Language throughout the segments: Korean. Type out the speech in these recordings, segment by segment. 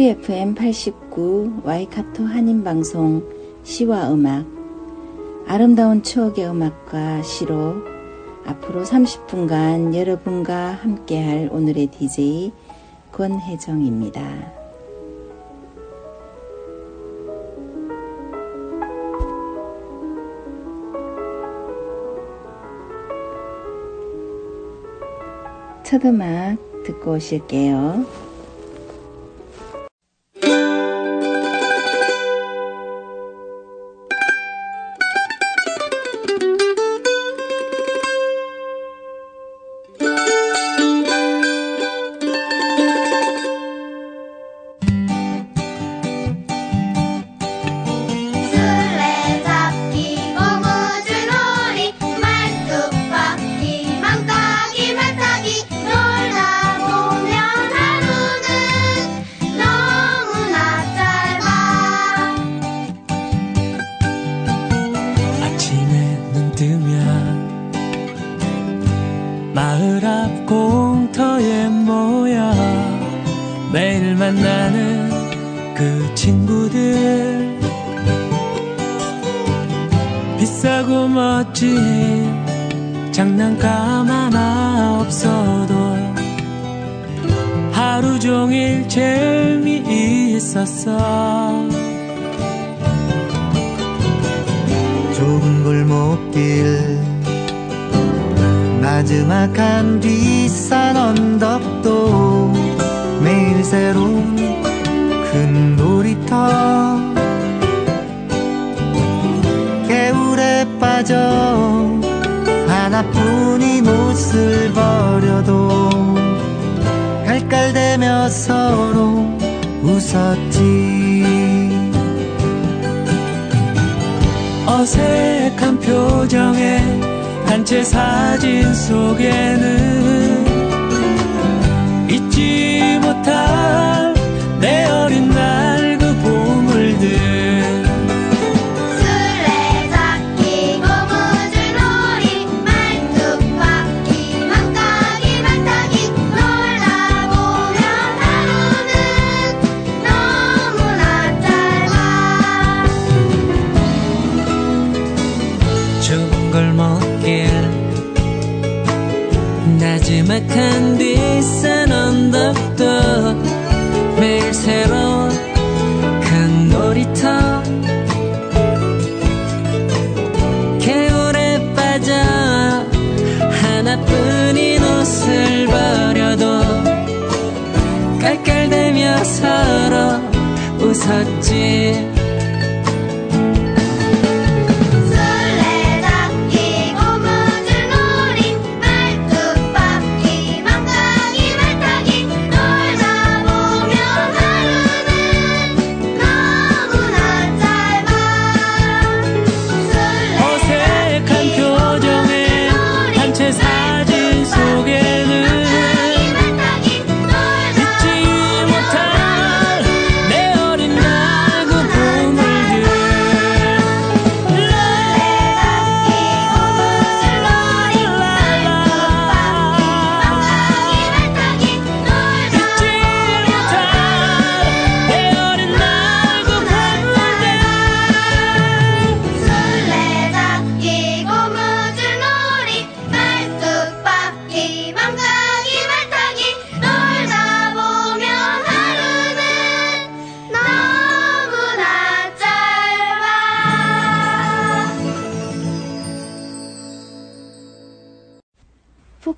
Free FM 89 와이카토 한인방송 시와 음악 아름다운 추억의 음악과 시로 앞으로 30분간 여러분과 함께할 오늘의 DJ 권혜정입니다. 첫 음악 듣고 오실게요. 매일 만나는 그 친구들. 비싸고 멋진 장난감 하나 없어도 하루 종일 재미있었어. 좁은 골목길 나지막한 뒷산 언덕도 새로운 큰 놀이터. 개울에 빠져 하나뿐인 옷을 버려도 깔깔대며 서로 웃었지. 어색한 표정에 단체 사진 속에는 他。 웃었지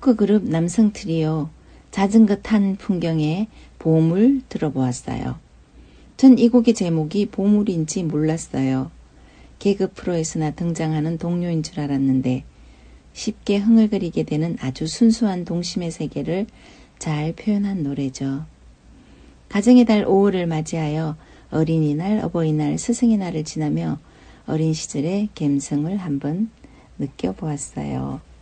포크 그룹 남성 트리오 자전거 탄 풍경의 보물 들어보았어요. 전 이 곡의 제목이 보물인지 몰랐어요. 개그 프로에서나 등장하는 동료인 줄 알았는데 쉽게 흥얼거리게 되는 아주 순수한 동심의 세계를 잘 표현한 노래죠. 가정의 달 5월을 맞이하여 어린이날, 어버이날, 스승의 날을 지나며 어린 시절의 감성을 한번 느껴보았어요.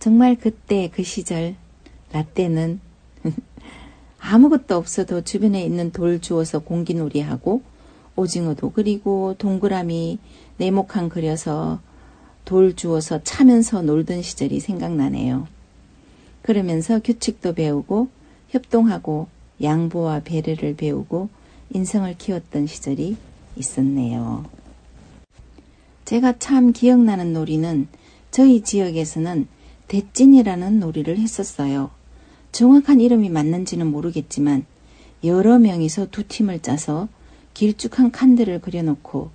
정말 그때 그 시절 라떼는 아무것도 없어도 주변에 있는 돌 주워서 공기놀이하고 오징어도 그리고 동그라미 네모칸 그려서 돌 주워서 차면서 놀던 시절이 생각나네요. 그러면서 규칙도 배우고 협동하고 양보와 배려를 배우고 인성을 키웠던 시절이 있었네요. 제가 참 기억나는 놀이는 저희 지역에서는 대찐이라는 놀이를 했었어요. 정확한 이름이 맞는지는 모르겠지만 여러 명이서 두 팀을 짜서 길쭉한 칸들을 그려놓고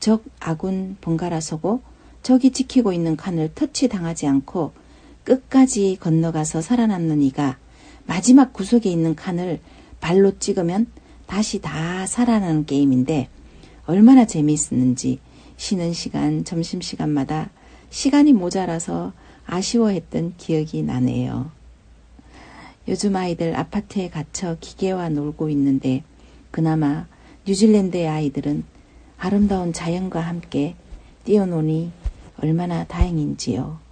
적 아군 번갈아 서고 적이 지키고 있는 칸을 터치당하지 않고 끝까지 건너가서 살아남는 이가 마지막 구석에 있는 칸을 발로 찍으면 다시 다 살아나는 게임인데 얼마나 재미있었는지 쉬는 시간, 점심시간마다 시간이 모자라서 아쉬워했던 기억이 나네요. 요즘 아이들 아파트에 갇혀 기계와 놀고 있는데 그나마 뉴질랜드의 아이들은 아름다운 자연과 함께 뛰어노니 얼마나 다행인지요.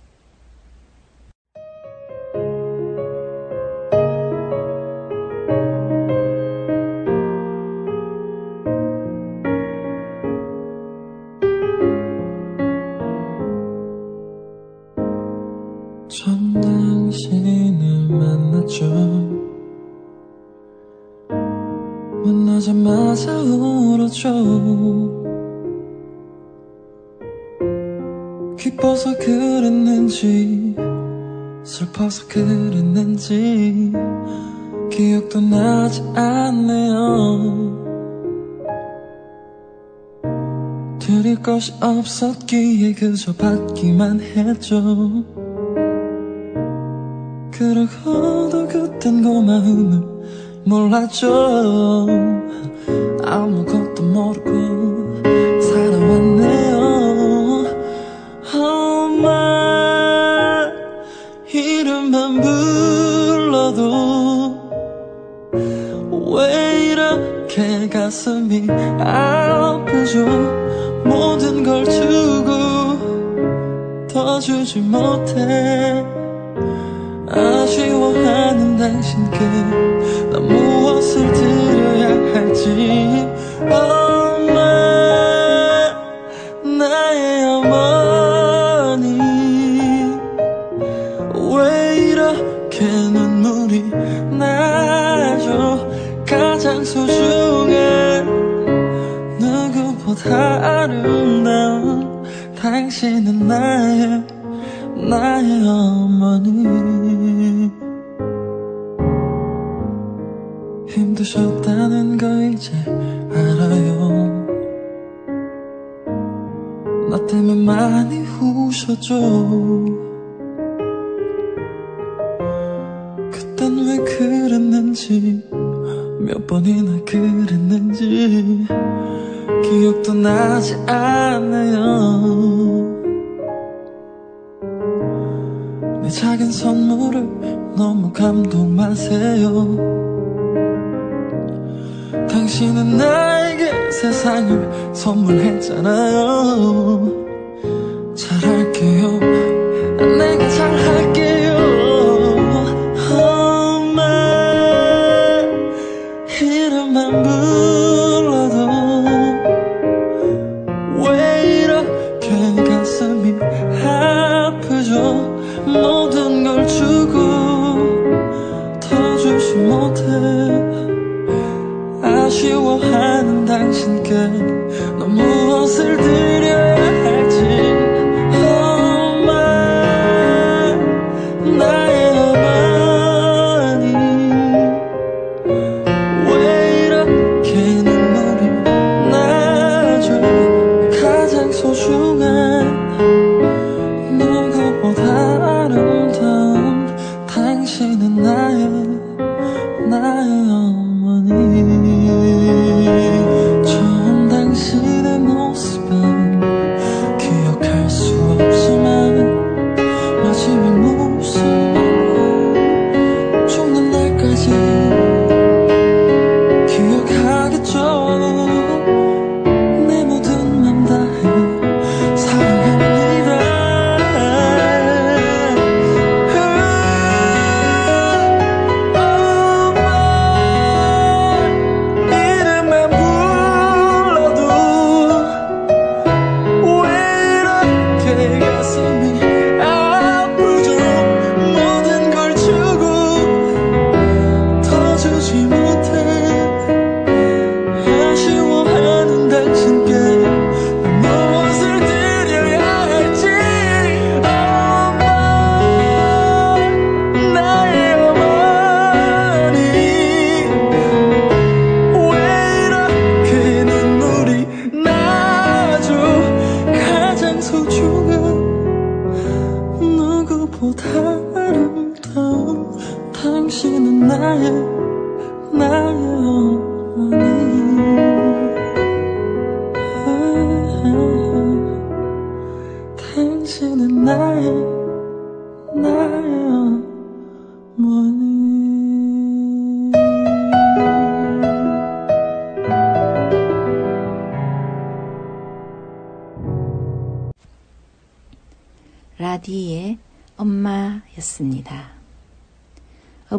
드릴 것이 없었기에 그저 받기만 했죠. 그러고도 그땐 고마움을 몰랐죠. 아무것도 모르고 살아왔네요. 엄마 이름만 불러도 왜 이렇게 가슴이 아프죠 모든 걸 주고 더 주지 못해. 아쉬워하는 당신께 나 무엇을 드려야 할지. 엄 아름다운 당신은 나의 나의 어머니. 힘드셨다는 거 이제 알아요. 나 때문에 많이 우셨죠. 그땐 왜 그랬는지 몇 번이나 그랬는지 기억도 나지 않아요. 내 작은 선물을 너무 감동 마세요. 당신은 나에게 세상을 선물했잖아요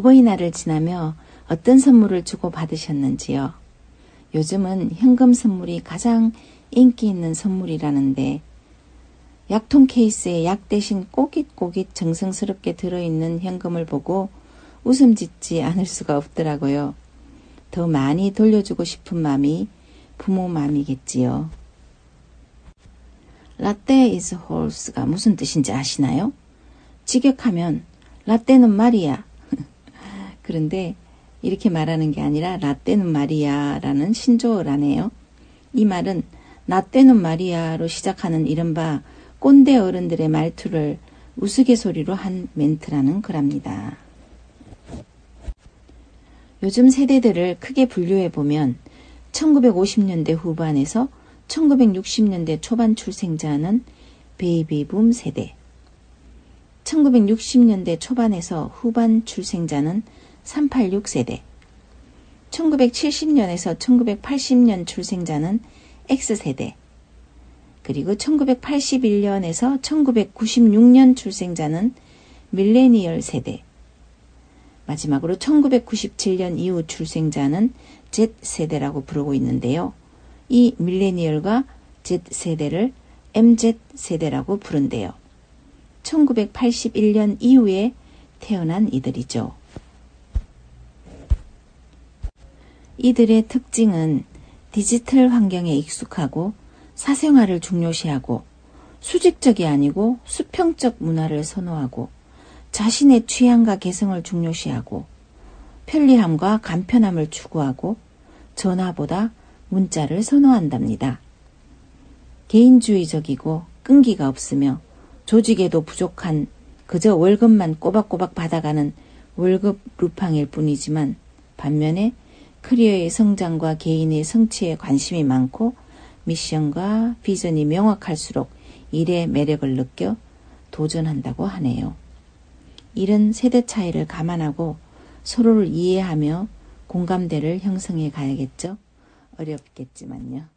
어버이날을 지나며 어떤 선물을 주고 받으셨는지요? 요즘은 현금 선물이 가장 인기 있는 선물이라는데 약통 케이스에 약 대신 꼬깃꼬깃 정성스럽게 들어있는 현금을 보고 웃음 짓지 않을 수가 없더라고요. 더 많이 돌려주고 싶은 마음이 부모 마음이겠지요. 라떼 is horse가 무슨 뜻인지 아시나요? 직역하면 라떼는 말이야. 그런데 이렇게 말하는 게 아니라 라떼는 말이야라는 신조어라네요. 이 말은 라떼는 말이야로 시작하는 이른바 꼰대 어른들의 말투를 우스갯소리로 한 멘트라는 거랍니다. 요즘 세대들을 크게 분류해 보면 1950년대 후반에서 1960년대 초반 출생자는 베이비붐 세대, 1960년대 초반에서 후반 출생자는 386 세대, 1970년에서 1980년 출생자는 X세대, 그리고 1981년에서 1996년 출생자는 밀레니얼 세대, 마지막으로 1997년 이후 출생자는 Z세대라고 부르고 있는데요. 이 밀레니얼과 Z세대를 MZ세대라고 부른대요. 1981년 이후에 태어난 이들이죠. 이들의 특징은 디지털 환경에 익숙하고 사생활을 중요시하고 수직적이 아니고 수평적 문화를 선호하고 자신의 취향과 개성을 중요시하고 편리함과 간편함을 추구하고 전화보다 문자를 선호한답니다. 개인주의적이고 끈기가 없으며 조직에도 부족한 그저 월급만 꼬박꼬박 받아가는 월급 루팡일 뿐이지만 반면에 커리어의 성장과 개인의 성취에 관심이 많고 미션과 비전이 명확할수록 일의 매력을 느껴 도전한다고 하네요. 이런 세대 차이를 감안하고 서로를 이해하며 공감대를 형성해 가야겠죠? 어렵겠지만요.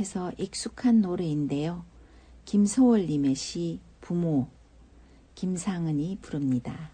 계속해서 익숙한 노래인데요. 김소월님의 시 부모 김상은이 부릅니다.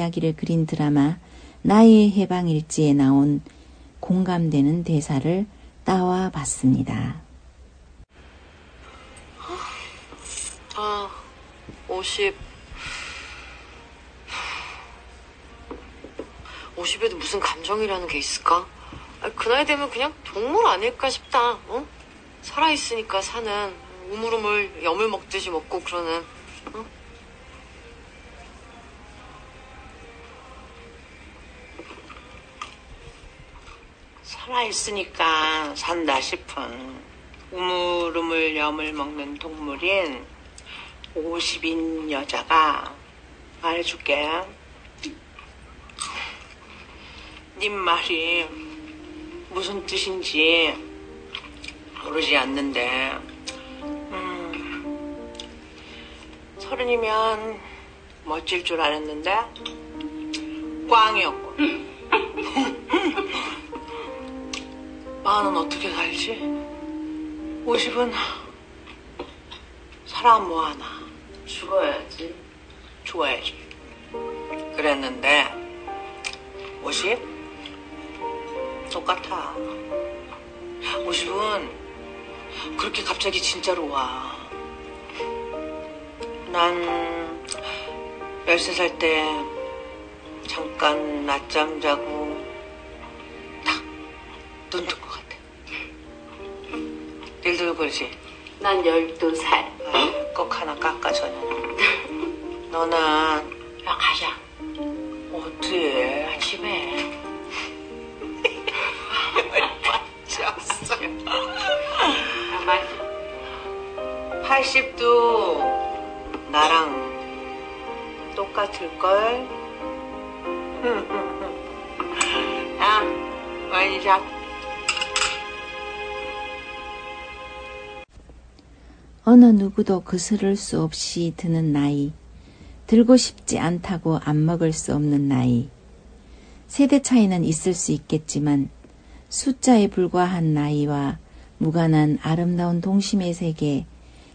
이야기를 그린 드라마 나의 해방일지에 나온 공감되는 대사를 따와 봤습니다. 아, 50. 50에도 무슨 감정이라는 게 있을까? 아, 그 나이 되면 그냥 동물 아닐까 싶다, 어? 살아있으니까 사는, 우물우물 염을 먹듯이 먹고 그러는, 살아있으니까 산다 싶은 우물우물 염을 먹는 동물인 50인 여자가 말해줄게. 님 말이 무슨 뜻인지 모르지 않는데, 음, 서른이면 멋질 줄 알았는데, 꽝이었고. 마흔은 어떻게 살지? 50은 살아 뭐하나? 죽어야지. 죽어야지. 그랬는데 50? 똑같아. 50은 그렇게 갑자기 진짜로 와. 난 13살 때 잠깐 낮잠 자고 딱눈뜬것 같아. 일도 그러지? 난 12살. 아, 꼭 하나 깎아줘야 너는 야, 가자. 어떻게 아침에 열받쳤어 야, 말. 80도 나랑 똑같을걸? 야, 많이 자. 어느 누구도 거스를 수 없이 드는 나이, 들고 싶지 않다고 안 먹을 수 없는 나이. 세대 차이는 있을 수 있겠지만 숫자에 불과한 나이와 무관한 아름다운 동심의 세계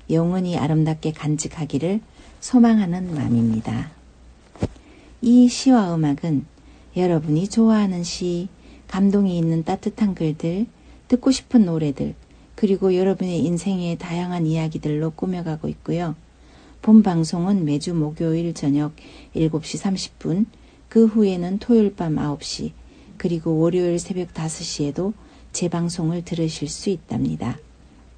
영원히 아름답게 간직하기를 소망하는 마음입니다. 이 시와 음악은 여러분이 좋아하는 시, 감동이 있는 따뜻한 글들, 듣고 싶은 노래들, 그리고 여러분의 인생의 다양한 이야기들로 꾸며가고 있고요. 본 방송은 매주 목요일 저녁 7시 30분, 그 후에는 토요일 밤 9시, 그리고 월요일 새벽 5시에도 재방송을 들으실 수 있답니다.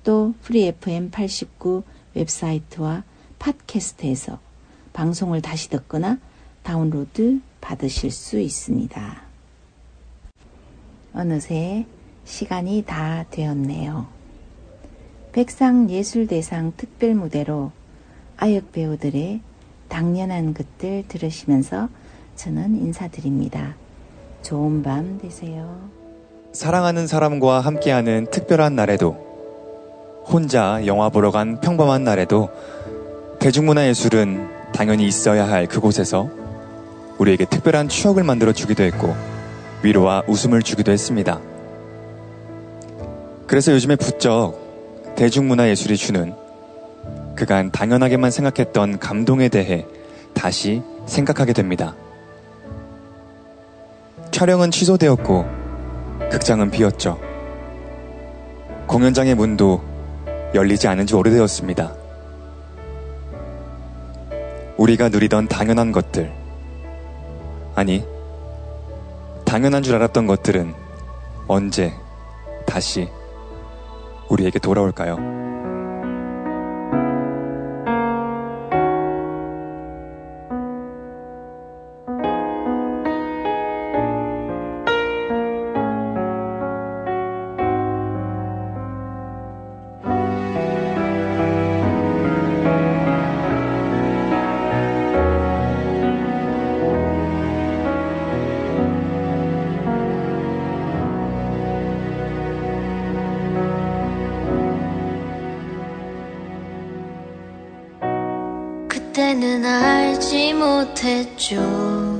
또 Free FM 89 웹사이트와 팟캐스트에서 방송을 다시 듣거나 다운로드 받으실 수 있습니다. 어느새 시간이 다 되었네요. 백상예술대상 특별무대로 아역 배우들의 당연한 것들 들으시면서 저는 인사드립니다. 좋은 밤 되세요. 사랑하는 사람과 함께하는 특별한 날에도 혼자 영화 보러 간 평범한 날에도 대중문화예술은 당연히 있어야 할 그곳에서 우리에게 특별한 추억을 만들어 주기도 했고 위로와 웃음을 주기도 했습니다. 그래서 요즘에 부쩍 대중문화 예술이 주는 그간 당연하게만 생각했던 감동에 대해 다시 생각하게 됩니다. 촬영은 취소되었고 극장은 비었죠. 공연장의 문도 열리지 않은 지 오래되었습니다. 우리가 누리던 당연한 것들. 아니, 당연한 줄 알았던 것들은 언제 다시 우리에게 돌아올까요? 그때는 알지 못했죠.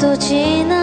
금세 또지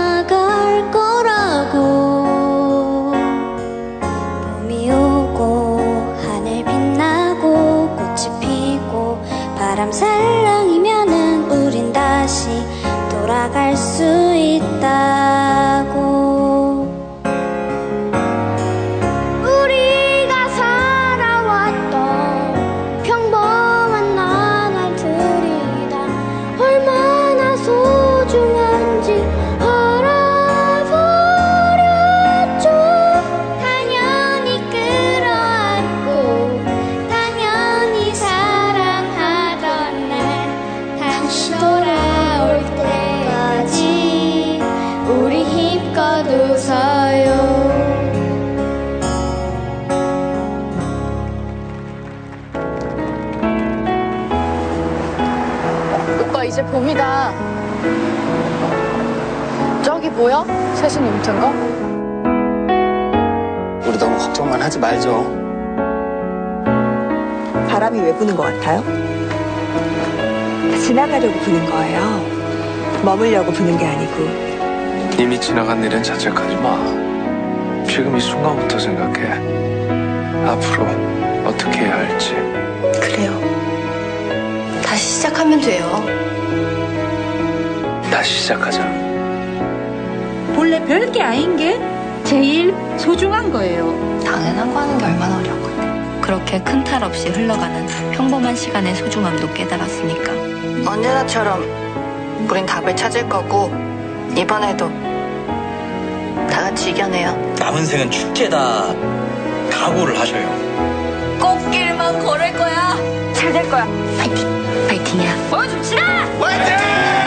지나가려고 부는 거예요. 머물려고 부는 게 아니고. 이미 지나간 일은 자책하지 마. 지금 이 순간부터 생각해. 앞으로 어떻게 해야 할지. 그래요. 다시 시작하면 돼요. 다시 시작하자. 본래 별게 아닌 게 제일 소중한 거예요. 당연한 거 하는 게 얼마나 건데. 그렇게 큰 탈 없이 흘러가는 평범한 시간의 소중함도 깨달았으니까. 언제나처럼 우린 답을 찾을 거고 이번에도 다 같이 이겨내요. 남은 생은 축제다. 각오를 하셔요. 꽃길만 걸을 거야. 잘 될 거야. 파이팅. 파이팅이야. 보여줍시다. Ready.